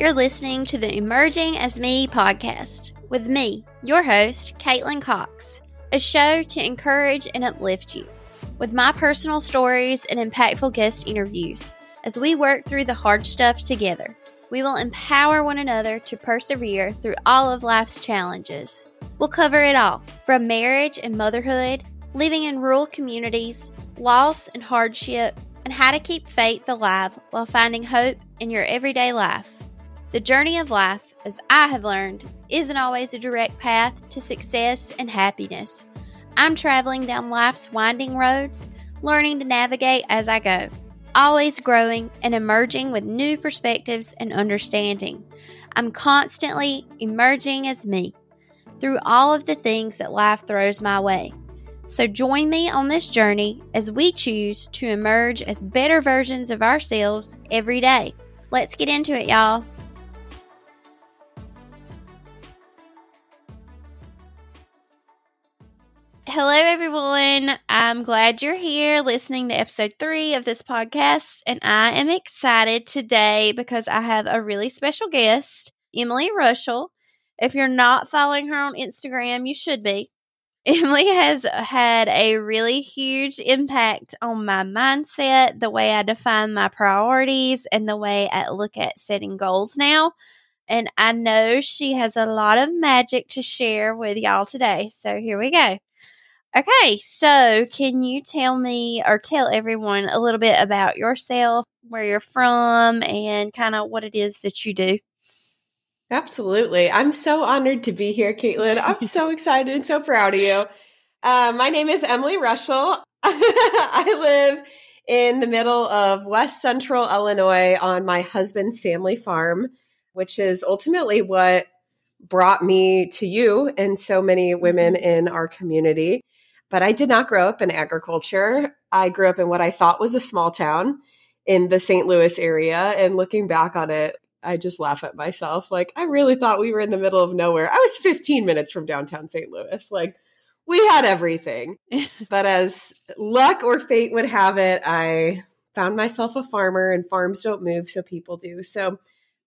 You're listening to the Emerging as Me podcast with me, your host, Caitlin Cox, a show to encourage and uplift you with my personal stories and impactful guest interviews. As we work through the hard stuff together, we will empower one another to persevere through all of life's challenges. We'll cover it all from marriage and motherhood, living in rural communities, loss and hardship, and how to keep faith alive while finding hope in your everyday life. The journey of life, as I have learned, isn't always a direct path to success and happiness. I'm traveling down life's winding roads, learning to navigate as I go, always growing and emerging with new perspectives and understanding. I'm constantly emerging as me through all of the things that life throws my way. So join me on this journey as we choose to emerge as better versions of ourselves every day. Let's get into it, y'all. Hello, everyone. I'm glad you're here listening to episode three of this podcast. And I am excited today because I have a really special guest, Emily Reuschel. If you're not following her on Instagram, you should be. Emily has had a really huge impact on my mindset, the way I define my priorities, and the way I look at setting goals now. And I know she has a lot of magic to share with y'all today. So here we go. Okay, so can you tell me or tell everyone a little bit about yourself, where you're from, and kind of what it is that you do? Absolutely. I'm so honored to be here, Caitlin. I'm so excited and so proud of you. Uh, my name is Emily Reuschel. I live in the middle of West Central Illinois on my husband's family farm, which is ultimately what brought me to you and so many women mm-hmm. in our community. But I did not grow up in agriculture. I grew up in what I thought was a small town in the St. Louis area. And looking back on it, I just laugh at myself. Like, I really thought we were in the middle of nowhere. I was 15 minutes from downtown St. Louis. Like, we had everything. but as luck or fate would have it, I found myself a farmer, and farms don't move, so people do. So,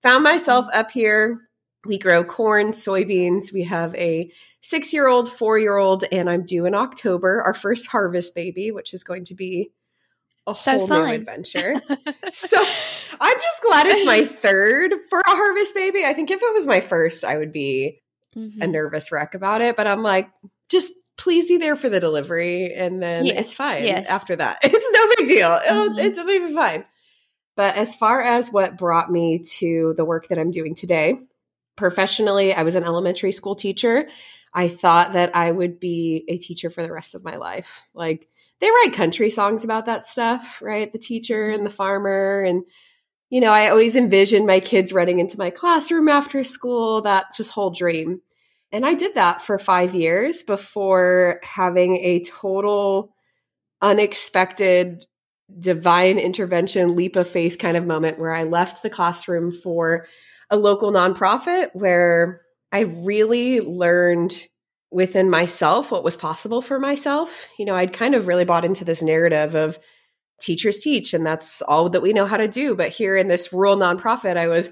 found myself up here we grow corn, soybeans. We have a six year old, four year old, and I'm due in October, our first harvest baby, which is going to be a so whole fun. new adventure. so I'm just glad it's my third for a harvest baby. I think if it was my first, I would be mm-hmm. a nervous wreck about it. But I'm like, just please be there for the delivery, and then yes. it's fine yes. after that. It's no big deal. Mm-hmm. It'll, it'll be fine. But as far as what brought me to the work that I'm doing today, professionally, I was an elementary school teacher. I thought that I would be a teacher for the rest of my life. Like they write country songs about that stuff, right? The teacher mm-hmm. and the farmer. And, you know, I always envisioned my kids running into my classroom after school, that just whole dream. And I did that for five years before having a total unexpected divine intervention, leap of faith kind of moment where I left the classroom for a local nonprofit where I really learned within myself what was possible for myself. You know, I'd kind of really bought into this narrative of teachers teach and that's all that we know how to do. But here in this rural nonprofit, I was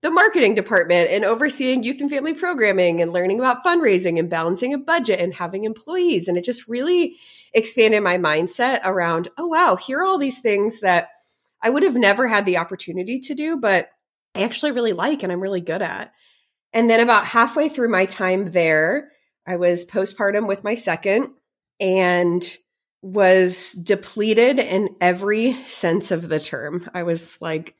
the marketing department and overseeing youth and family programming and learning about fundraising and balancing a budget and having employees. And it just really expanded my mindset around, oh, wow, here are all these things that I would have never had the opportunity to do, but I actually really like and I'm really good at. And then about halfway through my time there, I was postpartum with my second and was depleted in every sense of the term. I was like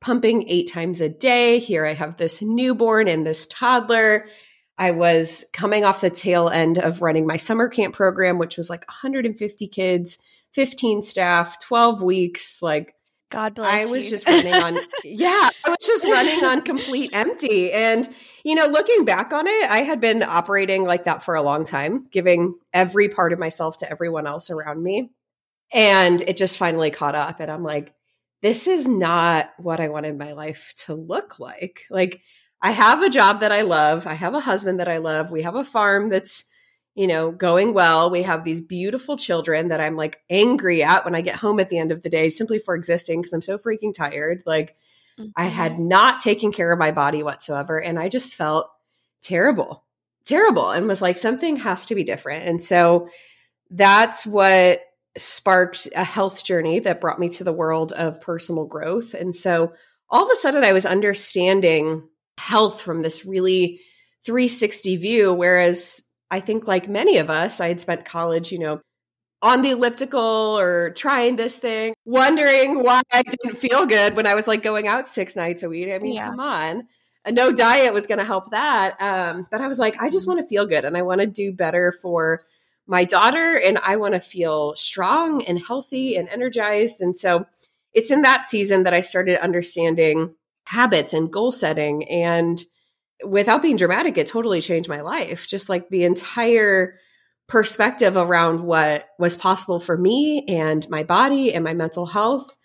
pumping eight times a day. Here I have this newborn and this toddler. I was coming off the tail end of running my summer camp program, which was like 150 kids, 15 staff, 12 weeks, like God bless I was just running on, yeah, I was just running on complete empty. And, you know, looking back on it, I had been operating like that for a long time, giving every part of myself to everyone else around me. And it just finally caught up. And I'm like, this is not what I wanted my life to look like. Like, I have a job that I love. I have a husband that I love. We have a farm that's you know, going well. We have these beautiful children that I'm like angry at when I get home at the end of the day simply for existing because I'm so freaking tired. Like, Mm-hmm. I had not taken care of my body whatsoever. And I just felt terrible, terrible, and was like, something has to be different. And so that's what sparked a health journey that brought me to the world of personal growth. And so all of a sudden, I was understanding health from this really 360 view. Whereas I think, like many of us, I had spent college, you know, on the elliptical or trying this thing, wondering why I didn't feel good when I was like going out six nights a week. I mean, yeah. come on. A no diet was going to help that. Um, but I was like, I just want to feel good and I want to do better for my daughter and I want to feel strong and healthy and energized. And so it's in that season that I started understanding habits and goal setting. And without being dramatic, it totally changed my life. Just like the entire perspective around what was possible for me and my body and my mental health.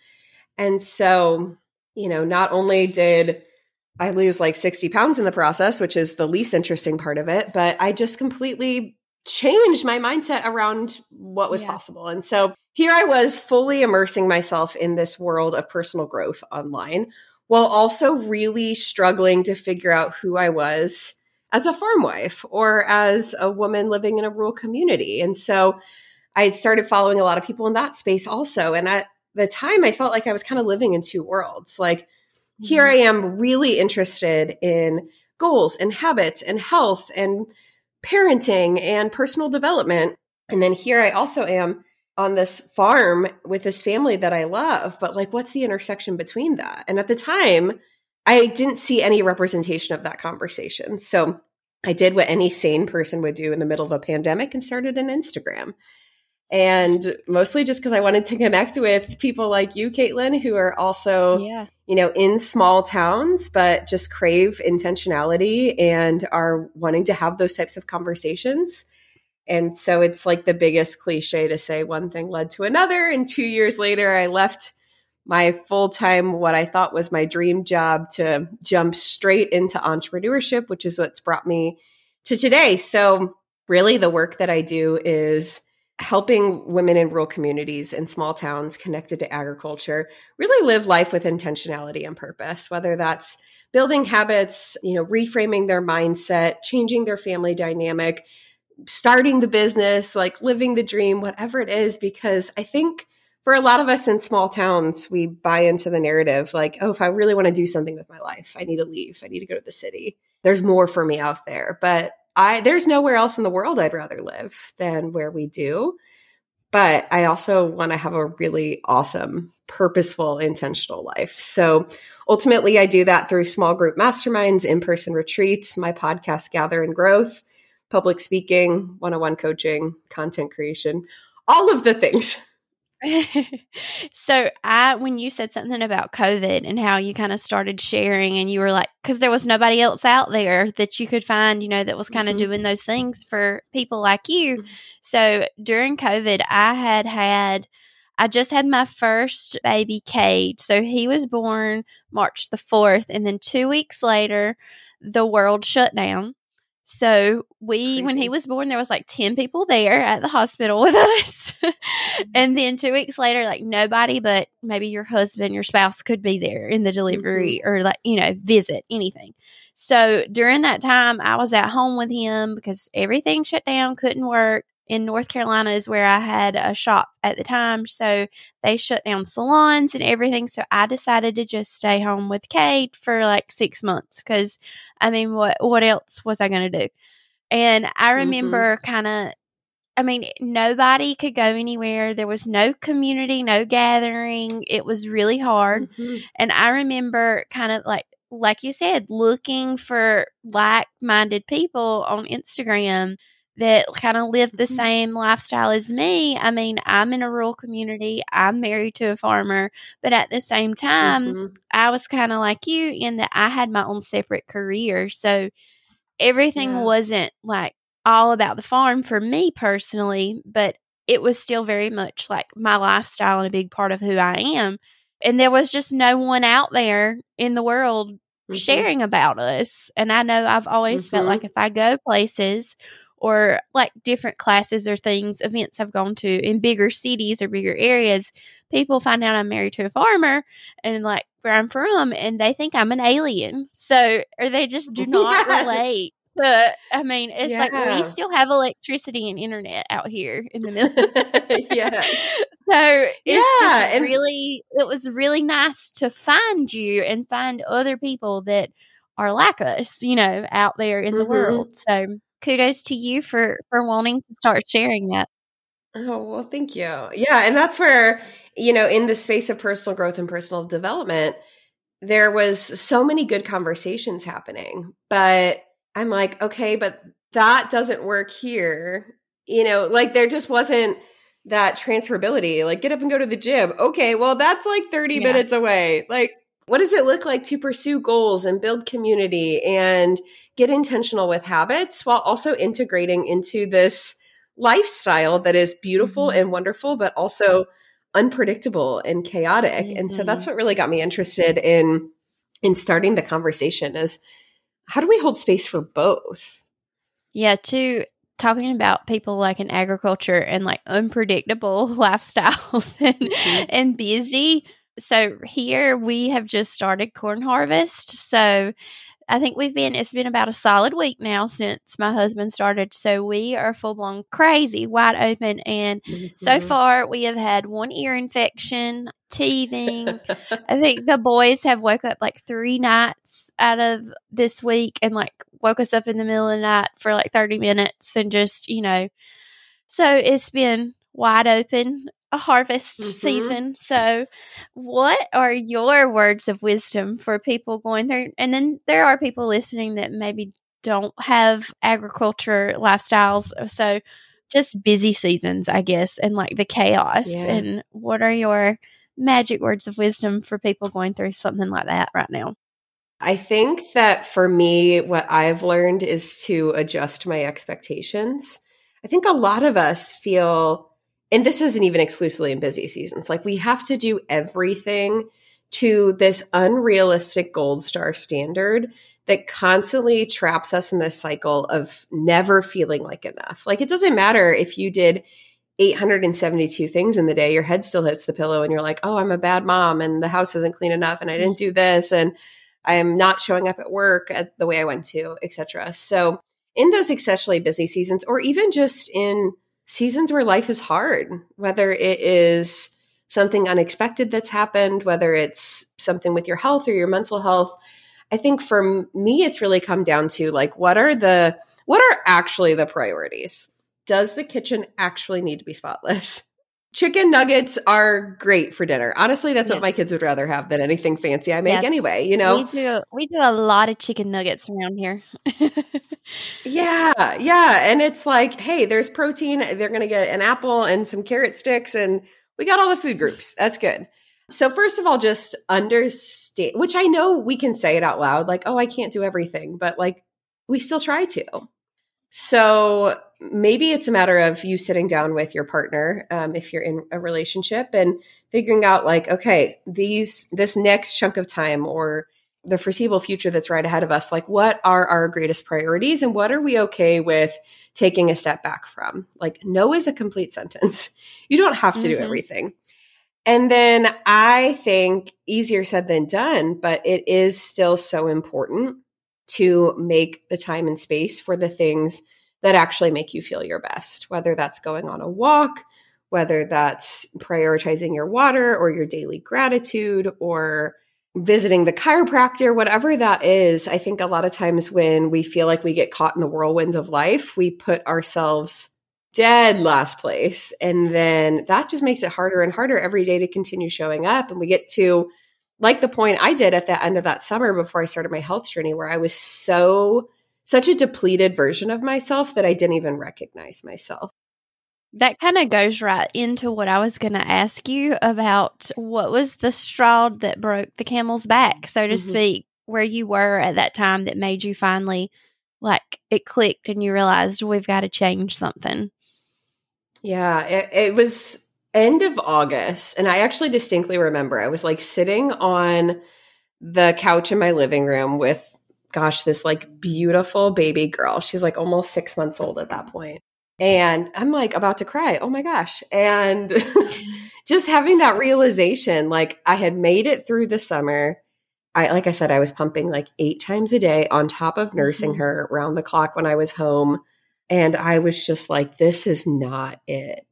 And so, you know, not only did I lose like 60 pounds in the process, which is the least interesting part of it, but I just completely changed my mindset around what was yeah. possible. And so here I was fully immersing myself in this world of personal growth online while also really struggling to figure out who I was as a farm wife or as a woman living in a rural community. And so I had started following a lot of people in that space also. And at the time, I felt like I was kind of living in two worlds. Like, mm-hmm. here I am really interested in goals and habits and health and parenting and personal development. And then here I also am on this farm with this family that I love. But like, what's the intersection between that? And at the time, I didn't see any representation of that conversation. So I did what any sane person would do in the middle of a pandemic and started an Instagram. And mostly just because I wanted to connect with people like you, Caitlin, who are also, yeah. you know, in small towns, but just crave intentionality and are wanting to have those types of conversations. And so it's like the biggest cliche to say one thing led to another. And two years later, I left my full time, what I thought was my dream job to jump straight into entrepreneurship, which is what's brought me to today. So, really, the work that I do is helping women in rural communities and small towns connected to agriculture really live life with intentionality and purpose, whether that's building habits, you know, reframing their mindset, changing their family dynamic, starting the business, like living the dream, whatever it is, because I think for a lot of us in small towns, we buy into the narrative like, oh, if I really want to do something with my life, I need to leave. I need to go to the city. There's more for me out there. But I there's nowhere else in the world I'd rather live than where we do. But I also want to have a really awesome, purposeful, intentional life. So ultimately, I do that through small group masterminds, in person retreats, my podcast, Gather in Growth, public speaking, one on one coaching, content creation, all of the things. so I when you said something about COVID and how you kind of started sharing and you were like cuz there was nobody else out there that you could find, you know, that was kind of mm-hmm. doing those things for people like you. Mm-hmm. So during COVID, I had had I just had my first baby Cade. So he was born March the 4th and then 2 weeks later the world shut down. So we, Crazy. when he was born, there was like 10 people there at the hospital with us. Mm-hmm. and then two weeks later, like nobody but maybe your husband, your spouse could be there in the delivery mm-hmm. or like, you know, visit anything. So during that time, I was at home with him because everything shut down, couldn't work in North Carolina is where I had a shop at the time. So they shut down salons and everything. So I decided to just stay home with Cade for like six months because I mean, what, what else was I going to do? And I mm-hmm. remember mm-hmm. kind of, I mean, nobody could go anywhere. There was no community, no gathering. It was really hard. Mm-hmm. And I remember kind of like, like you said, looking for like minded people on Instagram that kind of live the mm-hmm. same lifestyle as me. I mean, I'm in a rural community, I'm married to a farmer, but at the same time, mm-hmm. I was kind of like you in that I had my own separate career. So everything yeah. wasn't like all about the farm for me personally, but it was still very much like my lifestyle and a big part of who I am. And there was just no one out there in the world mm-hmm. sharing about us. And I know I've always felt mm-hmm. like if I go places or like different classes or things, events I've gone to in bigger cities or bigger areas, people find out I'm married to a farmer and like where I'm from and they think I'm an alien. So, or they just do not yes. relate. But I mean, it's yeah. like we still have electricity and internet out here in the middle. yeah. So it's yeah, just really, it was really nice to find you and find other people that are like us, you know, out there in mm-hmm. the world. So kudos to you for for wanting to start sharing that. Oh, well, thank you. Yeah, and that's where, you know, in the space of personal growth and personal development, there was so many good conversations happening. But I'm like, okay, but that doesn't work here. You know, like there just wasn't that transferability. Like get up and go to the gym. Okay, well, that's like 30 yeah. minutes away. Like what does it look like to pursue goals and build community and get intentional with habits while also integrating into this lifestyle that is beautiful mm-hmm. and wonderful, but also unpredictable and chaotic. Mm-hmm. And so that's mm-hmm. what really got me interested in in starting the conversation is how do we hold space for both? Yeah, to talking about people like in agriculture and like unpredictable lifestyles and, mm-hmm. and busy so here we have just started corn harvest. So I think we've been, it's been about a solid week now since my husband started. So we are full blown crazy, wide open. And mm-hmm. so far we have had one ear infection, teething. I think the boys have woke up like three nights out of this week and like woke us up in the middle of the night for like 30 minutes and just, you know, so it's been wide open a harvest mm-hmm. season. So, what are your words of wisdom for people going through? And then there are people listening that maybe don't have agriculture lifestyles. So, just busy seasons, I guess, and like the chaos. Yeah. And what are your magic words of wisdom for people going through something like that right now? I think that for me, what I've learned is to adjust my expectations. I think a lot of us feel and this isn't even exclusively in busy seasons. Like we have to do everything to this unrealistic gold star standard that constantly traps us in this cycle of never feeling like enough. Like it doesn't matter if you did 872 things in the day, your head still hits the pillow and you're like, oh, I'm a bad mom and the house isn't clean enough and I didn't do this and I'm not showing up at work at the way I went to, etc. So in those exceptionally busy seasons, or even just in seasons where life is hard, whether it is something unexpected that's happened, whether it's something with your health or your mental health. I think for me, it's really come down to like, what are the, what are actually the priorities? Does the kitchen actually need to be spotless? Chicken nuggets are great for dinner. Honestly, that's yeah. what my kids would rather have than anything fancy I make yeah. anyway, you know? We do, we do a lot of chicken nuggets around here. yeah, yeah. And it's like, hey, there's protein. They're going to get an apple and some carrot sticks, and we got all the food groups. That's good. So, first of all, just understand, which I know we can say it out loud, like, oh, I can't do everything, but like, we still try to. So, maybe it's a matter of you sitting down with your partner um, if you're in a relationship and figuring out like okay these this next chunk of time or the foreseeable future that's right ahead of us like what are our greatest priorities and what are we okay with taking a step back from? Like no is a complete sentence. You don't have to mm-hmm. do everything. And then i think easier said than done but it is still so important to make the time and space for the things that actually make you feel your best, whether that's going on a walk, whether that's prioritizing your water or your daily gratitude or visiting the chiropractor, whatever that is. I think a lot of times when we feel like we get caught in the whirlwind of life, we put ourselves dead last place. And then that just makes it harder and harder every day to continue showing up. And we get to, like the point I did at the end of that summer before I started my health journey, where I was so such a depleted version of myself that I didn't even recognize myself. That kind of goes right into what I was going to ask you about what was the straw that broke the camel's back, so to mm-hmm. speak, where you were at that time that made you finally like it clicked and you realized we've got to change something. Yeah, it, it was end of August. And I actually distinctly remember I was like sitting on the couch in my living room with gosh, this like beautiful baby girl. She's like almost six months old at that point. And I'm like about to cry. Oh my gosh. And just having that realization, like I had made it through the summer. I, like I said, I was pumping like eight times a day on top of nursing mm-hmm. her around the clock when I was home. And I was just like, this is not it.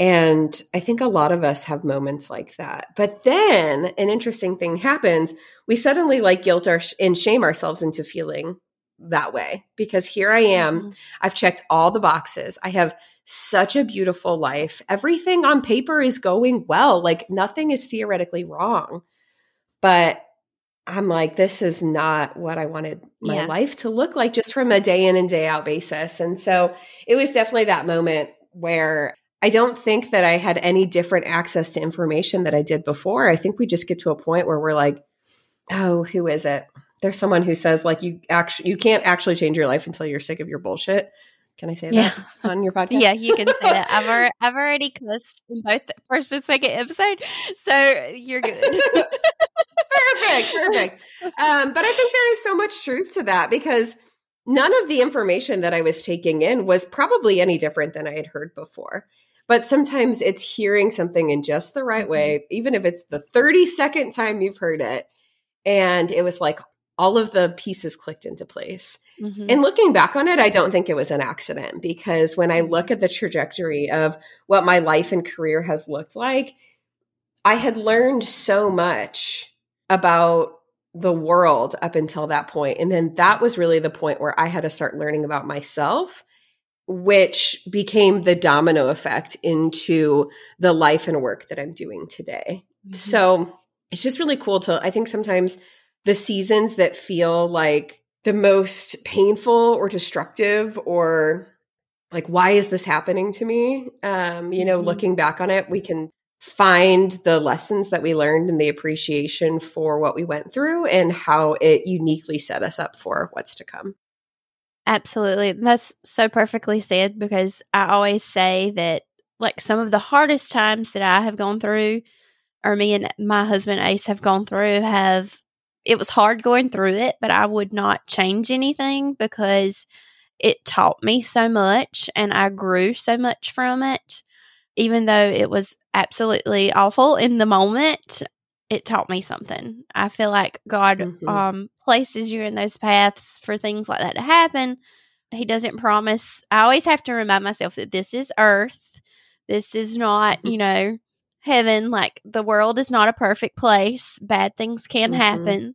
And I think a lot of us have moments like that. But then an interesting thing happens. We suddenly like guilt our, and shame ourselves into feeling that way because here I am. Mm-hmm. I've checked all the boxes. I have such a beautiful life. Everything on paper is going well. Like nothing is theoretically wrong. But I'm like, this is not what I wanted my yeah. life to look like just from a day in and day out basis. And so it was definitely that moment where I don't think that I had any different access to information that I did before. I think we just get to a point where we're like, oh, who is it? There's someone who says like you actually you can't actually change your life until you're sick of your bullshit. Can I say yeah. that on your podcast? Yeah, you can say that. I've already, I've already cussed in both the first and second episode, so you're good. perfect, perfect. Um, but I think there is so much truth to that because none of the information that I was taking in was probably any different than I had heard before. But sometimes it's hearing something in just the right way, mm-hmm. even if it's the 32nd time you've heard it. And it was like all of the pieces clicked into place. Mm-hmm. And looking back on it, I don't think it was an accident because when I look at the trajectory of what my life and career has looked like, I had learned so much about the world up until that point. And then that was really the point where I had to start learning about myself which became the domino effect into the life and work that I'm doing today. Mm-hmm. So it's just really cool to, I think sometimes the seasons that feel like the most painful or destructive or like, why is this happening to me? Um, you know, mm-hmm. looking back on it, we can find the lessons that we learned and the appreciation for what we went through and how it uniquely set us up for what's to come. Absolutely. That's so perfectly said because I always say that, like, some of the hardest times that I have gone through, or me and my husband Ace have gone through, have it was hard going through it, but I would not change anything because it taught me so much and I grew so much from it. Even though it was absolutely awful in the moment, it taught me something. I feel like God mm-hmm. um, places you in those paths for things like that to happen. He doesn't promise. I always have to remind myself that this is earth. This is not, mm-hmm. you know, heaven. Like the world is not a perfect place. Bad things can mm-hmm. happen,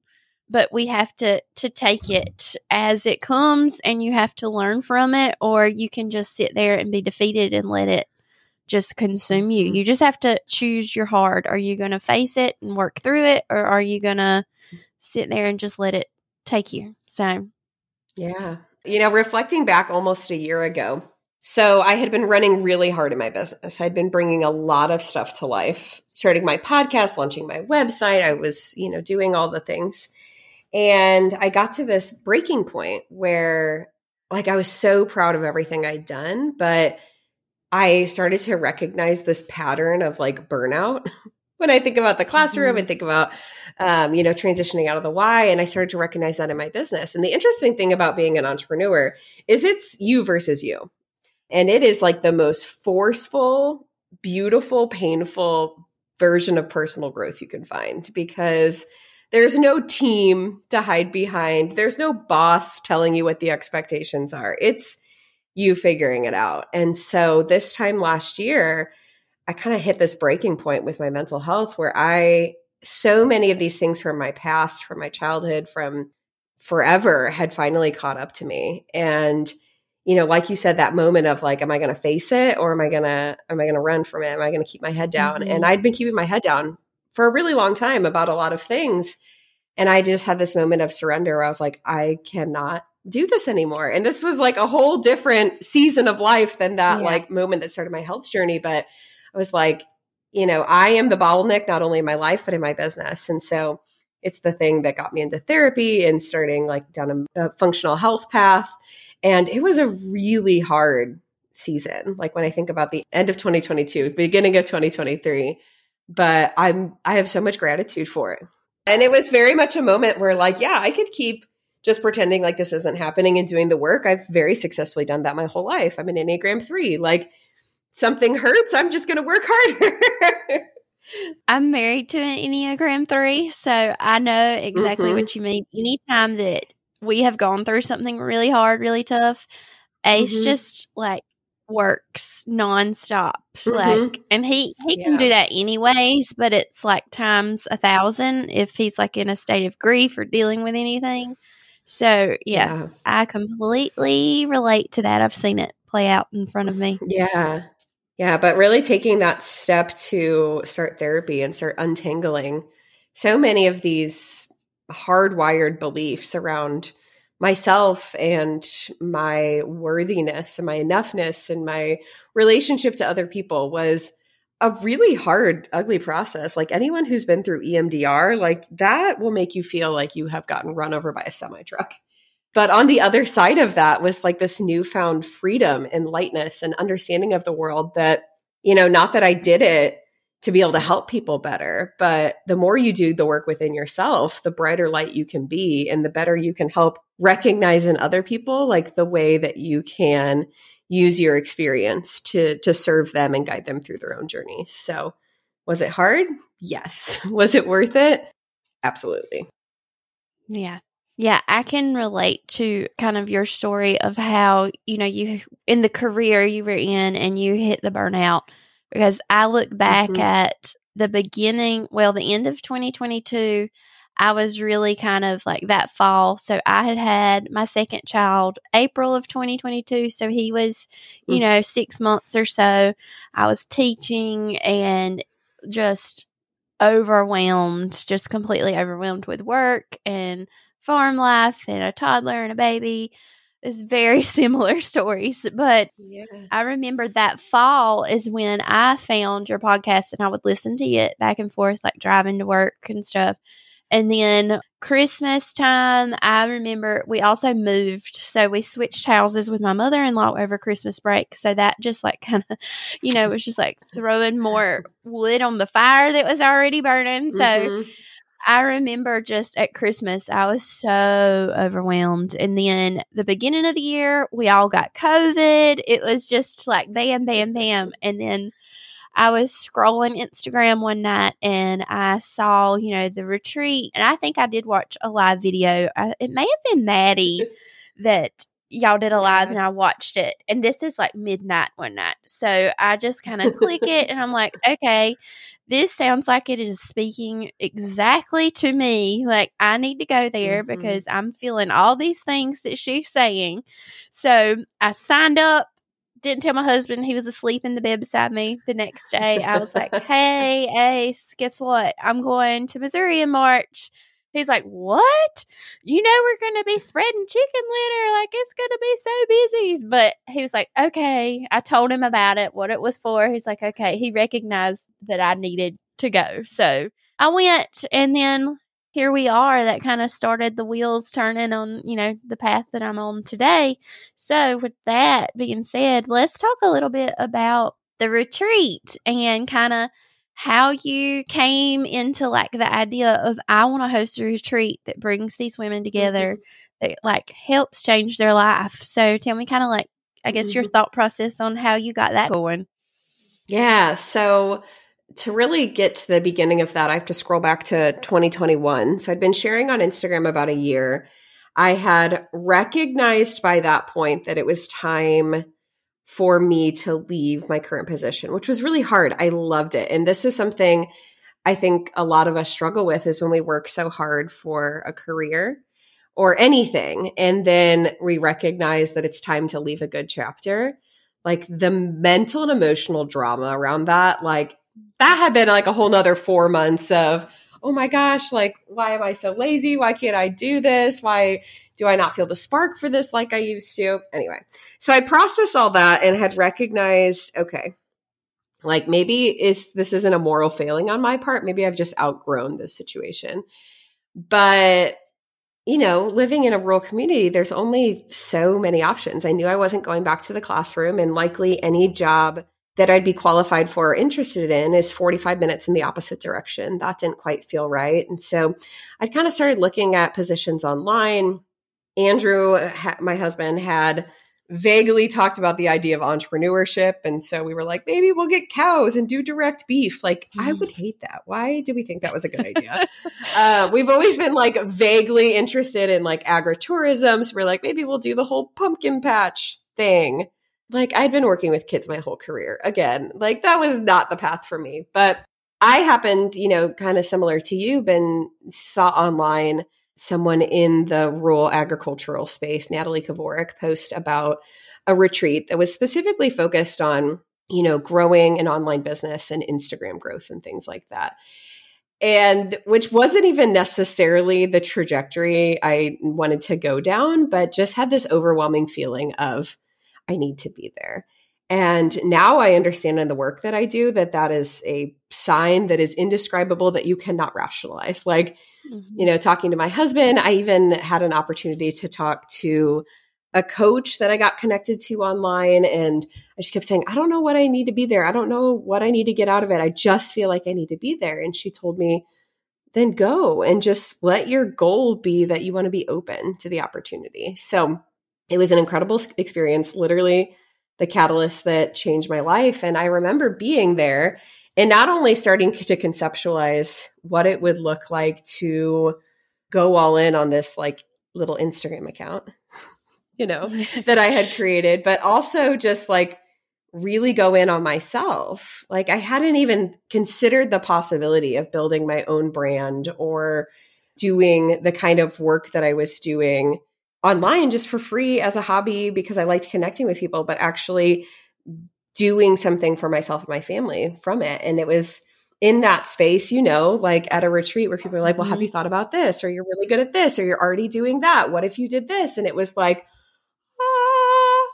but we have to to take it as it comes, and you have to learn from it, or you can just sit there and be defeated and let it just consume you. Mm-hmm. You just have to choose your heart. Are you going to face it and work through it, or are you going to sit there and just let it take you? So, yeah. You know, reflecting back almost a year ago, so I had been running really hard in my business. I'd been bringing a lot of stuff to life, starting my podcast, launching my website. I was, you know, doing all the things. And I got to this breaking point where, like, I was so proud of everything I'd done, but I started to recognize this pattern of like burnout when I think about the classroom mm-hmm. and think about, um, you know, transitioning out of the Y. And I started to recognize that in my business. And the interesting thing about being an entrepreneur is it's you versus you. And it is like the most forceful, beautiful, painful version of personal growth you can find because there's no team to hide behind. There's no boss telling you what the expectations are. It's you figuring it out. And so this time last year, I kind of hit this breaking point with my mental health where I, so many of these things from my past, from my childhood, from forever had finally caught up to me. And, you know, like you said, that moment of like, am I going to face it or am I going to, am I going to run from it? Am I going to keep my head down? Mm-hmm. And I'd been keeping my head down for a really long time about a lot of things. And I just had this moment of surrender where I was like, I cannot do this anymore. And this was like a whole different season of life than that yeah. like moment that started my health journey. But I was like, you know, I am the bottleneck not only in my life, but in my business. And so it's the thing that got me into therapy and starting like down a, a functional health path. And it was a really hard season. Like when I think about the end of 2022, beginning of 2023, but I'm, I have so much gratitude for it. And it was very much a moment where like, yeah, I could keep just pretending like this isn't happening and doing the work. I've very successfully done that my whole life. I'm an Enneagram 3. Like something hurts, I'm just going to work harder. I'm married to an Enneagram 3, so I know exactly mm-hmm. what you mean. Anytime that we have gone through something really hard, really tough, Ace mm-hmm. just like works nonstop. Mm-hmm. Like and he he yeah. can do that anyways, but it's like times a thousand if he's like in a state of grief or dealing with anything. So yeah, yeah. I completely relate to that. I've seen it play out in front of me. Yeah. Yeah, but really taking that step to start therapy and start untangling so many of these hardwired beliefs around myself and my worthiness and my enoughness and my relationship to other people was a really hard, ugly process. Like anyone who's been through EMDR, like that will make you feel like you have gotten run over by a semi truck. But on the other side of that was like this newfound freedom and lightness and understanding of the world that, you know, not that I did it to be able to help people better, but the more you do the work within yourself, the brighter light you can be and the better you can help recognize in other people like the way that you can use your experience to to serve them and guide them through their own journeys. So, was it hard? Yes. Was it worth it? Absolutely. Yeah. Yeah, I can relate to kind of your story of how, you know, you in the career you were in and you hit the burnout because I look back mm-hmm. at the beginning, well, the end of 2022 I was really kind of like that fall. So I had had my second child April of 2022. So he was, you mm. know, six months or so. I was teaching and just overwhelmed, just completely overwhelmed with work and farm life and a toddler and a baby. It's very similar stories, but yeah. I remember that fall is when I found your podcast and I would listen to it back and forth, like driving to work and stuff. And then Christmas time, I remember we also moved. So we switched houses with my mother in law over Christmas break. So that just like kind of, you know, was just like throwing more wood on the fire that was already burning. So mm-hmm. I remember just at Christmas, I was so overwhelmed. And then the beginning of the year, we all got COVID. It was just like bam, bam, bam. And then I was scrolling Instagram one night and I saw, you know, the retreat. And I think I did watch a live video. I, it may have been Maddie that y'all did a live and I watched it. And this is like midnight one night. So I just kind of click it and I'm like, okay, this sounds like it is speaking exactly to me. Like I need to go there mm-hmm. because I'm feeling all these things that she's saying. So I signed up didn't tell my husband he was asleep in the bed beside me the next day. I was like, hey, Ace, guess what? I'm going to Missouri in March. He's like, What? You know, we're going to be spreading chicken litter. Like, it's going to be so busy. But he was like, Okay. I told him about it, what it was for. He's like, Okay. He recognized that I needed to go. So I went. And then here we are that kind of started the wheels turning on you know the path that i'm on today so with that being said let's talk a little bit about the retreat and kind of how you came into like the idea of i want to host a retreat that brings these women together mm-hmm. that like helps change their life so tell me kind of like i guess mm-hmm. your thought process on how you got that going yeah so to really get to the beginning of that, I have to scroll back to 2021. So I'd been sharing on Instagram about a year. I had recognized by that point that it was time for me to leave my current position, which was really hard. I loved it. And this is something I think a lot of us struggle with is when we work so hard for a career or anything. And then we recognize that it's time to leave a good chapter. Like the mental and emotional drama around that, like that had been like a whole nother four months of, oh my gosh, like, why am I so lazy? Why can't I do this? Why do I not feel the spark for this like I used to? Anyway, so I processed all that and had recognized, okay, like maybe if this isn't a moral failing on my part, maybe I've just outgrown this situation. But you know, living in a rural community, there's only so many options. I knew I wasn't going back to the classroom, and likely any job that I'd be qualified for or interested in is 45 minutes in the opposite direction. That didn't quite feel right. And so I kind of started looking at positions online Andrew, my husband, had vaguely talked about the idea of entrepreneurship. And so we were like, maybe we'll get cows and do direct beef. Like, I would mm. hate that. Why did we think that was a good idea? uh, we've always been like vaguely interested in like agritourism. So we're like, maybe we'll do the whole pumpkin patch thing. Like, I'd been working with kids my whole career. Again, like, that was not the path for me. But I happened, you know, kind of similar to you, been saw online someone in the rural agricultural space, Natalie Kavorik, post about a retreat that was specifically focused on, you know, growing an online business and Instagram growth and things like that. And which wasn't even necessarily the trajectory I wanted to go down, but just had this overwhelming feeling of, I need to be there. And now I understand in the work that I do that that is a sign that is indescribable that you cannot rationalize. Like, mm-hmm. you know, talking to my husband, I even had an opportunity to talk to a coach that I got connected to online. And I just kept saying, I don't know what I need to be there. I don't know what I need to get out of it. I just feel like I need to be there. And she told me, then go and just let your goal be that you want to be open to the opportunity. So it was an incredible experience. Literally, the catalyst that changed my life. And I remember being there and not only starting to conceptualize what it would look like to go all in on this like little Instagram account, you know, that I had created, but also just like really go in on myself. Like I hadn't even considered the possibility of building my own brand or doing the kind of work that I was doing online just for free as a hobby because I liked connecting with people, but actually doing something for myself and my family from it. And it was in that space, you know, like at a retreat where people are like, well, have mm-hmm. you thought about this? Or you're really good at this, or you're already doing that. What if you did this? And it was like, ah,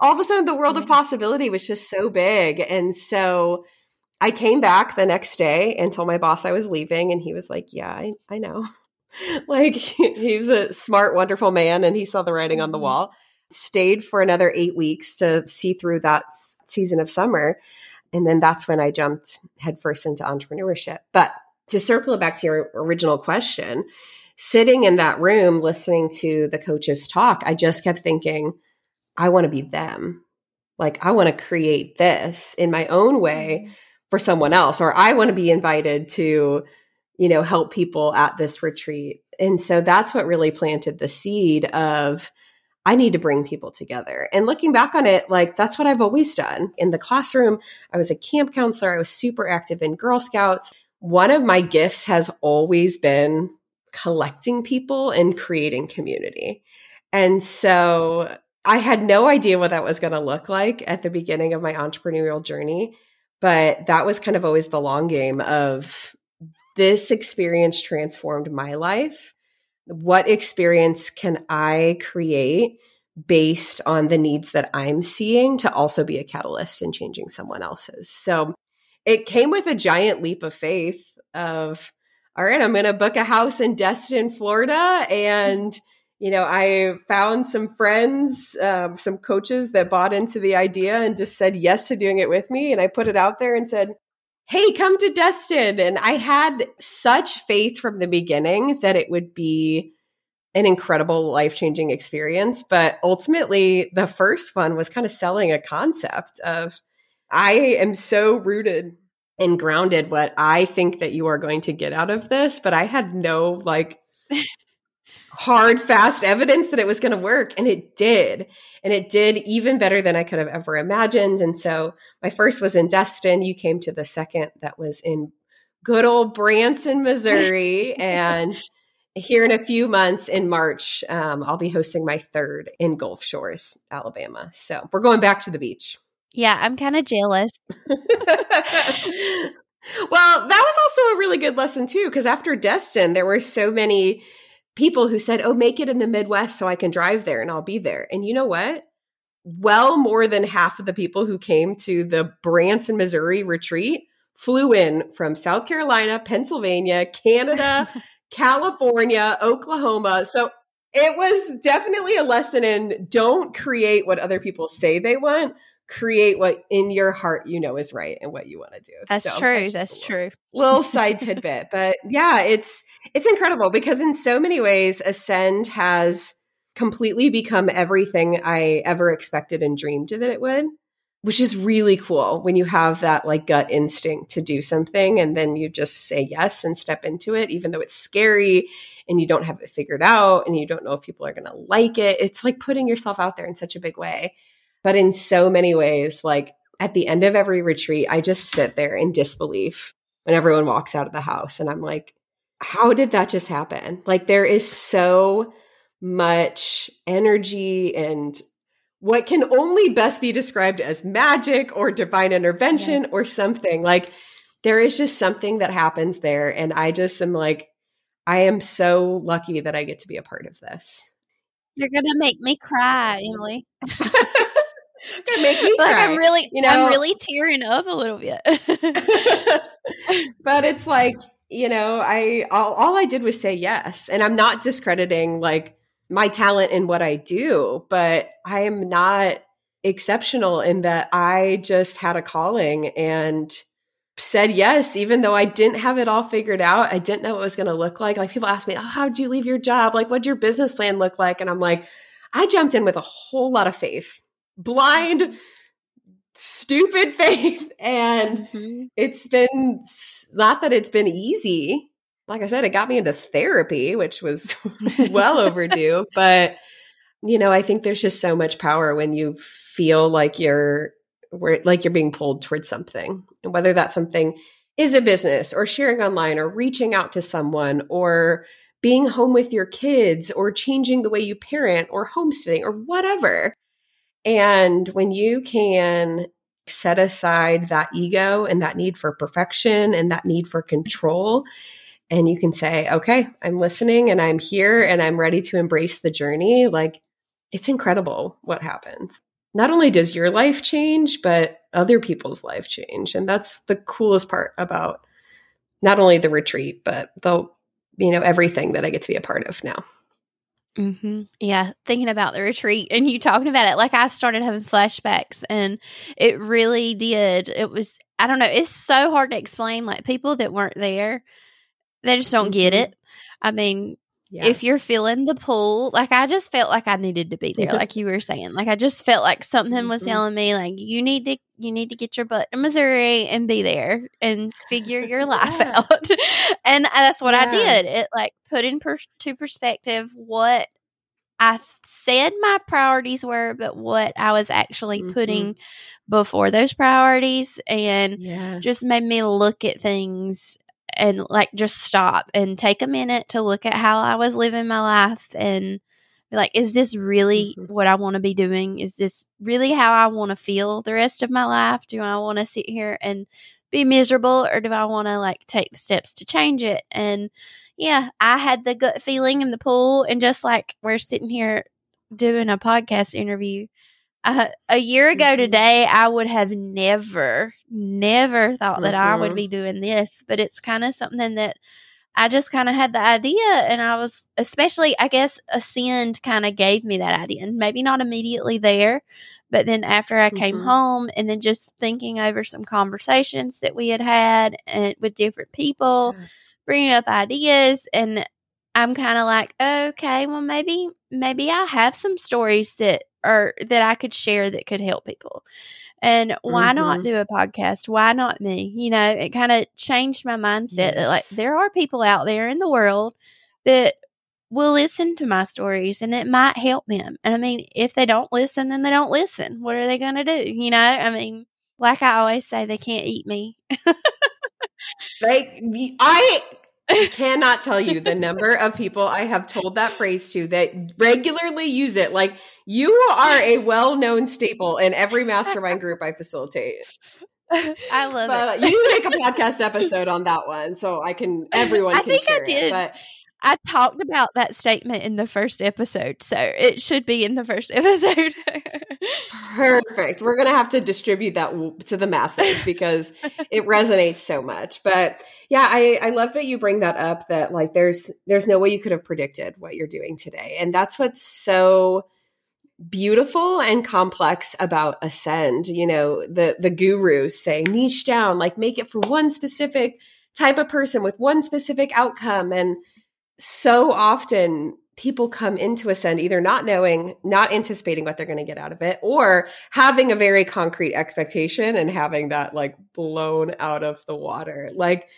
all of a sudden the world of possibility was just so big. And so I came back the next day and told my boss I was leaving. And he was like, yeah, I, I know. like he was a smart, wonderful man and he saw the writing on the mm-hmm. wall. Stayed for another eight weeks to see through that season of summer. And then that's when I jumped headfirst into entrepreneurship. But to circle back to your original question, sitting in that room listening to the coaches talk, I just kept thinking, I want to be them. Like, I want to create this in my own way mm-hmm. for someone else, or I want to be invited to you know, help people at this retreat. And so that's what really planted the seed of I need to bring people together. And looking back on it, like that's what I've always done. In the classroom, I was a camp counselor, I was super active in Girl Scouts. One of my gifts has always been collecting people and creating community. And so I had no idea what that was going to look like at the beginning of my entrepreneurial journey, but that was kind of always the long game of this experience transformed my life. What experience can I create based on the needs that I'm seeing to also be a catalyst in changing someone else's? So it came with a giant leap of faith of, all right, I'm going to book a house in Destin, Florida. And, you know, I found some friends, um, some coaches that bought into the idea and just said yes to doing it with me. And I put it out there and said, hey, come to Destin. And I had such faith from the beginning that it would be an incredible life changing experience. But ultimately, the first one was kind of selling a concept of I am so rooted and grounded what I think that you are going to get out of this. But I had no like hard, fast evidence that it was going to work. And it did. And it did even better than I could have ever imagined. And so my first was in Destin. You came to the second that was in good old Branson, Missouri. and here in a few months in March, um, I'll be hosting my third in Gulf Shores, Alabama. So we're going back to the beach. Yeah, I'm kind of jealous. well, that was also a really good lesson too, because after Destin, there were so many people who said, Oh, make it in the Midwest so I can drive there and I'll be there. And you know what? Well, more than half of the people who came to the Branson, Missouri retreat flew in from South Carolina, Pennsylvania, Canada, California, Oklahoma. So it was definitely a lesson in don't create what other people say they want, create what in your heart you know is right and what you want to do. That's so true. That's, that's true. Little, little side tidbit, but yeah, it's it's incredible because in so many ways, Ascend has completely become everything I ever expected and dreamed that it would, which is really cool when you have that like gut instinct to do something and then you just say yes and step into it, even though it's scary and you don't have it figured out and you don't know if people are going to like it. It's like putting yourself out there in such a big way. But in so many ways, like at the end of every retreat, I just sit there in disbelief when everyone walks out of the house and I'm like, how did that just happen? Like there is so much energy and what can only best be described as magic or divine intervention yeah. or something. Like there is just something that happens there. And I just am like, I am so lucky that I get to be a part of this. You're gonna make me cry, Emily. gonna make me like cry. I'm really, you know, I'm really tearing up a little bit. but it's like, you know, I all, all I did was say yes, and I'm not discrediting like my talent in what I do, but I am not exceptional in that I just had a calling and said yes, even though I didn't have it all figured out. I didn't know what it was going to look like. Like people ask me, oh, how did you leave your job? Like, what'd your business plan look like? And I'm like, I jumped in with a whole lot of faith, blind, stupid faith. And mm-hmm. it's been not that it's been easy. Like I said, it got me into therapy, which was well overdue. But, you know, I think there's just so much power when you feel like you're like you're being pulled towards something and whether that something is a business or sharing online or reaching out to someone or being home with your kids or changing the way you parent or homesteading or whatever and when you can set aside that ego and that need for perfection and that need for control and you can say okay i'm listening and i'm here and i'm ready to embrace the journey like it's incredible what happens not only does your life change, but other people's life change. And that's the coolest part about not only the retreat, but the, you know, everything that I get to be a part of now. Mm-hmm. Yeah, thinking about the retreat and you talking about it, like I started having flashbacks, and it really did. It was, I don't know, it's so hard to explain. Like people that weren't there, they just don't mm-hmm. get it. I mean, yeah. if you're feeling the pull, like I just felt like I needed to be there, like you were saying. Like I just felt like something was mm-hmm. telling me, like you need to, you need to get your butt to Missouri and be there and figure your life yeah. out. and that's what yeah. I did. It like put in per- to perspective what I said my priorities were, but what I was actually mm-hmm. putting before those priorities, and yeah. just made me look at things and like just stop and take a minute to look at how I was living my life and be like, is this really mm-hmm. what I want to be doing? Is this really how I want to feel the rest of my life? Do I want to sit here and be miserable or do I want to like take the steps to change it? And yeah, I had the gut feeling in the pool and just like we're sitting here doing a podcast interview, uh, a year ago mm-hmm. today, I would have never, never thought that mm-hmm. I would mm-hmm. be doing this, but it's kind of something that I just kind of had the idea. And I was, especially, I guess, Ascend kind of gave me that idea. And maybe not immediately there, but then after I mm-hmm. came home and then just thinking over some conversations that we had had and with different people, yeah. bringing up ideas. And I'm kind of like, okay, well, maybe, maybe I have some stories that or that I could share that could help people. And why mm-hmm. not do a podcast? Why not me? You know, it kind of changed my mindset yes. that like there are people out there in the world that will listen to my stories and it might help them. And I mean, if they don't listen, then they don't listen. What are they going to do? You know, I mean, like I always say, they can't eat me. like I I cannot tell you the number of people I have told that phrase to that regularly use it. Like you are a well-known staple in every mastermind group I facilitate. I love but it. you need to make a podcast episode on that one, so I can everyone. I can think I did. It, but I talked about that statement in the first episode, so it should be in the first episode. Perfect. We're going to have to distribute that to the masses because it resonates so much. But yeah, I, I love that you bring that up that like there's there's no way you could have predicted what you're doing today. And that's what's so beautiful and complex about ascend. You know, the the gurus say niche down, like make it for one specific type of person with one specific outcome and so often people come into Ascend either not knowing, not anticipating what they're going to get out of it, or having a very concrete expectation and having that like blown out of the water. Like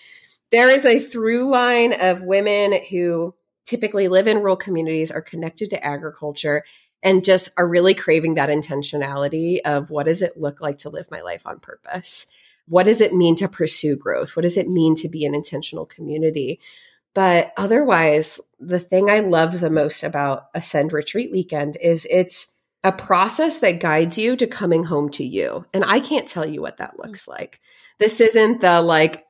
there is a through line of women who typically live in rural communities, are connected to agriculture, and just are really craving that intentionality of what does it look like to live my life on purpose? What does it mean to pursue growth? What does it mean to be an intentional community? But otherwise, the thing I love the most about Ascend Retreat Weekend is it's a process that guides you to coming home to you. And I can't tell you what that mm. looks like. This isn't the like,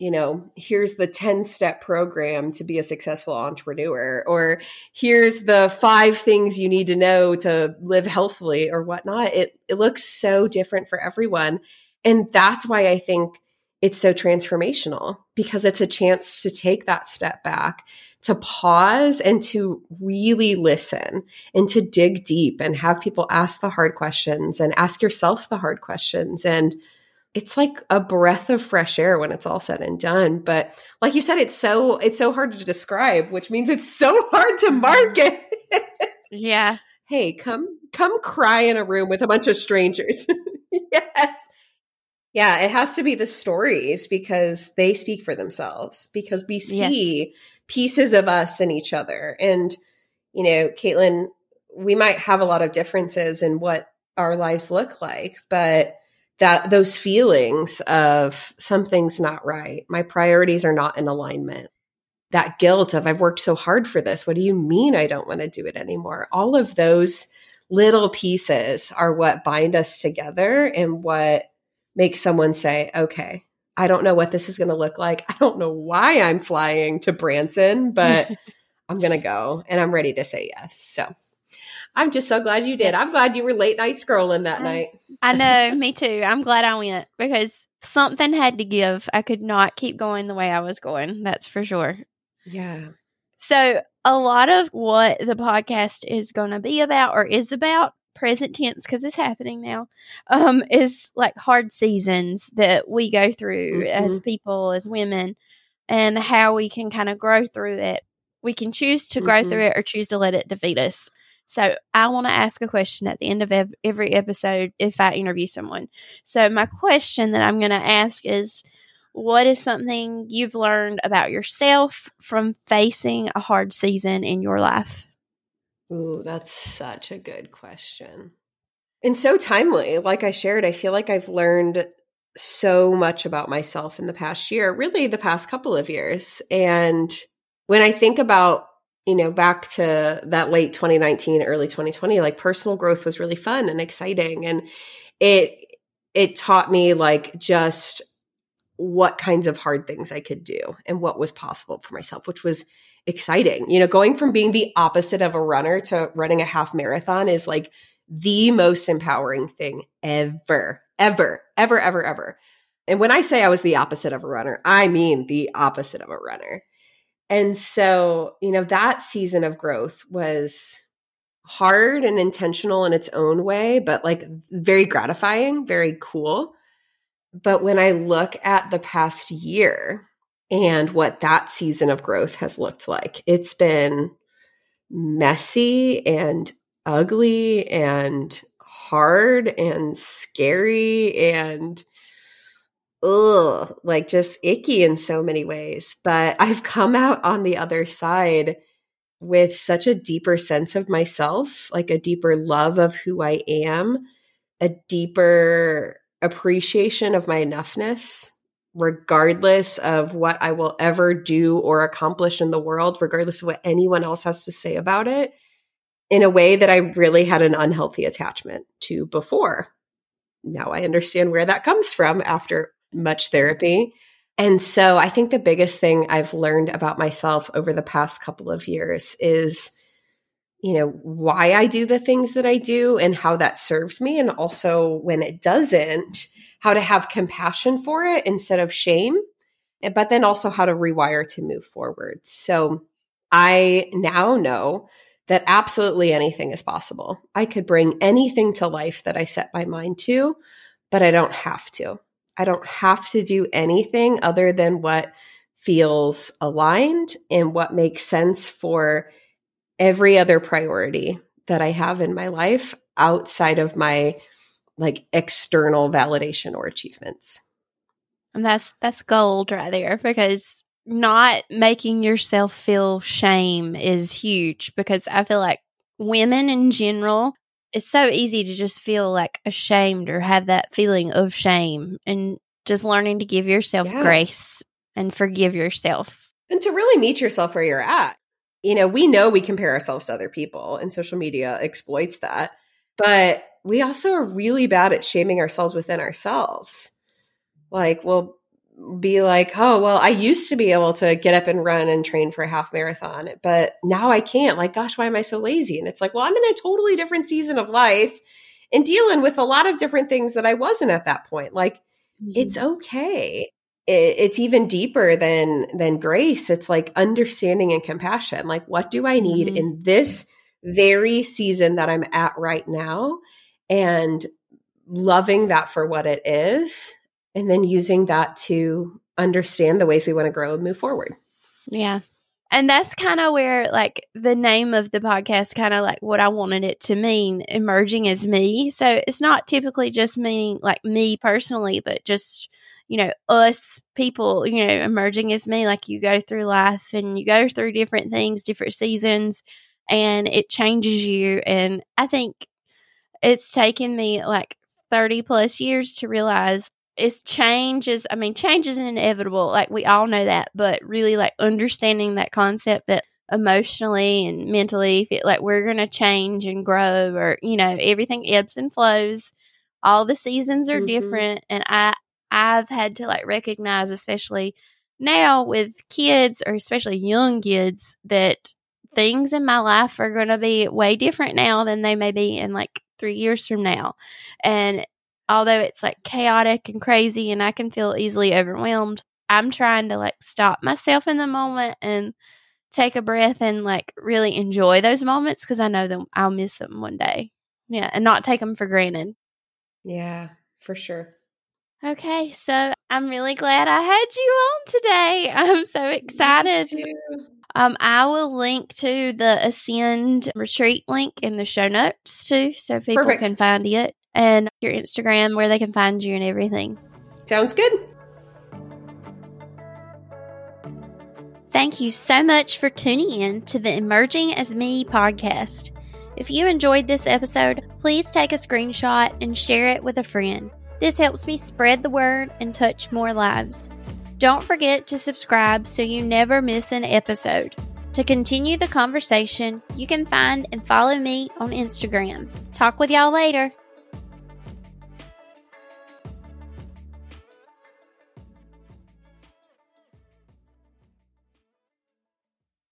you know, here's the 10 step program to be a successful entrepreneur, or here's the five things you need to know to live healthily or whatnot. It, it looks so different for everyone. And that's why I think it's so transformational because it's a chance to take that step back, to pause and to really listen and to dig deep and have people ask the hard questions and ask yourself the hard questions. And it's like a breath of fresh air when it's all said and done. But like you said, it's so it's so hard to describe, which means it's so hard to market. yeah. Hey, come come cry in a room with a bunch of strangers. yes. Yeah, it has to be the stories because they speak for themselves because we see yes. pieces of us in each other. And, you know, Caitlin, we might have a lot of differences in what our lives look like, but that those feelings of something's not right, my priorities are not in alignment, that guilt of I've worked so hard for this. What do you mean I don't want to do it anymore? All of those little pieces are what bind us together and what make someone say, okay, I don't know what this is going to look like. I don't know why I'm flying to Branson, but I'm going to go and I'm ready to say yes. So I'm just so glad you did. I'm glad you were late night scrolling that I, night. I know, me too. I'm glad I went because something had to give. I could not keep going the way I was going. That's for sure. Yeah. So, a lot of what the podcast is going to be about or is about present tense because it's happening now um is like hard seasons that we go through mm-hmm. as people as women and how we can kind of grow through it we can choose to grow mm-hmm. through it or choose to let it defeat us so i want to ask a question at the end of ev- every episode if i interview someone so my question that i'm going to ask is what is something you've learned about yourself from facing a hard season in your life Ooh, that's such a good question. And so timely. Like I shared, I feel like I've learned so much about myself in the past year, really the past couple of years. And when I think about, you know, back to that late 2019, early 2020, like personal growth was really fun and exciting. And it, it taught me like just what kinds of hard things I could do and what was possible for myself, which was exciting. You know, going from being the opposite of a runner to running a half marathon is like the most empowering thing ever, ever, ever, ever, ever. And when I say I was the opposite of a runner, I mean the opposite of a runner. And so, you know, that season of growth was hard and intentional in its own way, but like very gratifying, very cool. But when I look at the past year, and what that season of growth has looked like. It's been messy and ugly and hard and scary and ugh, like just icky in so many ways. But I've come out on the other side with such a deeper sense of myself, like a deeper love of who I am, a deeper appreciation of my enoughness regardless of what I will ever do or accomplish in the world, regardless of what anyone else has to say about it, in a way that I really had an unhealthy attachment to before. Now I understand where that comes from after much therapy. And so I think the biggest thing I've learned about myself over the past couple of years is you know why I do the things that I do and how that serves me and also when it doesn't how to have compassion for it instead of shame, but then also how to rewire to move forward. So I now know that absolutely anything is possible. I could bring anything to life that I set my mind to, but I don't have to. I don't have to do anything other than what feels aligned and what makes sense for every other priority that I have in my life outside of my like external validation or achievements. And that's that's gold right there because not making yourself feel shame is huge because I feel like women in general it's so easy to just feel like ashamed or have that feeling of shame and just learning to give yourself yeah. grace and forgive yourself and to really meet yourself where you're at you know we know we compare ourselves to other people and social media exploits that but we also are really bad at shaming ourselves within ourselves like we'll be like, oh, well, I used to be able to get up and run and train for a half marathon, but now I can't. Like, gosh, why am I so lazy? And it's like, well, I'm in a totally different season of life and dealing with a lot of different things that I wasn't at that point. Like, mm-hmm. it's okay. It's even deeper than than grace. It's like understanding and compassion. Like, what do I need mm-hmm. in this very season that I'm at right now? And loving that for what it is and then using that to understand the ways we want to grow and move forward. Yeah. And that's kind of where, like, the name of the podcast kind of like what I wanted it to mean emerging as me. So it's not typically just meaning like me personally, but just, you know, us people, you know, emerging as me. Like, you go through life and you go through different things, different seasons, and it changes you. And I think it's taken me like 30 plus years to realize it's change is i mean change is inevitable like we all know that but really like understanding that concept that emotionally and mentally it, like we're gonna change and grow or you know everything ebbs and flows all the seasons are mm-hmm. different and i i've had to like recognize especially now with kids or especially young kids that things in my life are going to be way different now than they may be in like three years from now and although it's like chaotic and crazy and I can feel easily overwhelmed, I'm trying to like stop myself in the moment and take a breath and like really enjoy those moments because I know that I'll miss them one day. Yeah, and not take them for granted. Yeah, for sure. Okay, so I'm really glad I had you on today. I'm so excited. Um, I will link to the Ascend retreat link in the show notes too, so people Perfect. can find it and your Instagram, where they can find you and everything. Sounds good. Thank you so much for tuning in to the Emerging as Me podcast. If you enjoyed this episode, please take a screenshot and share it with a friend. This helps me spread the word and touch more lives. Don't forget to subscribe so you never miss an episode. To continue the conversation, you can find and follow me on Instagram. Talk with y'all later.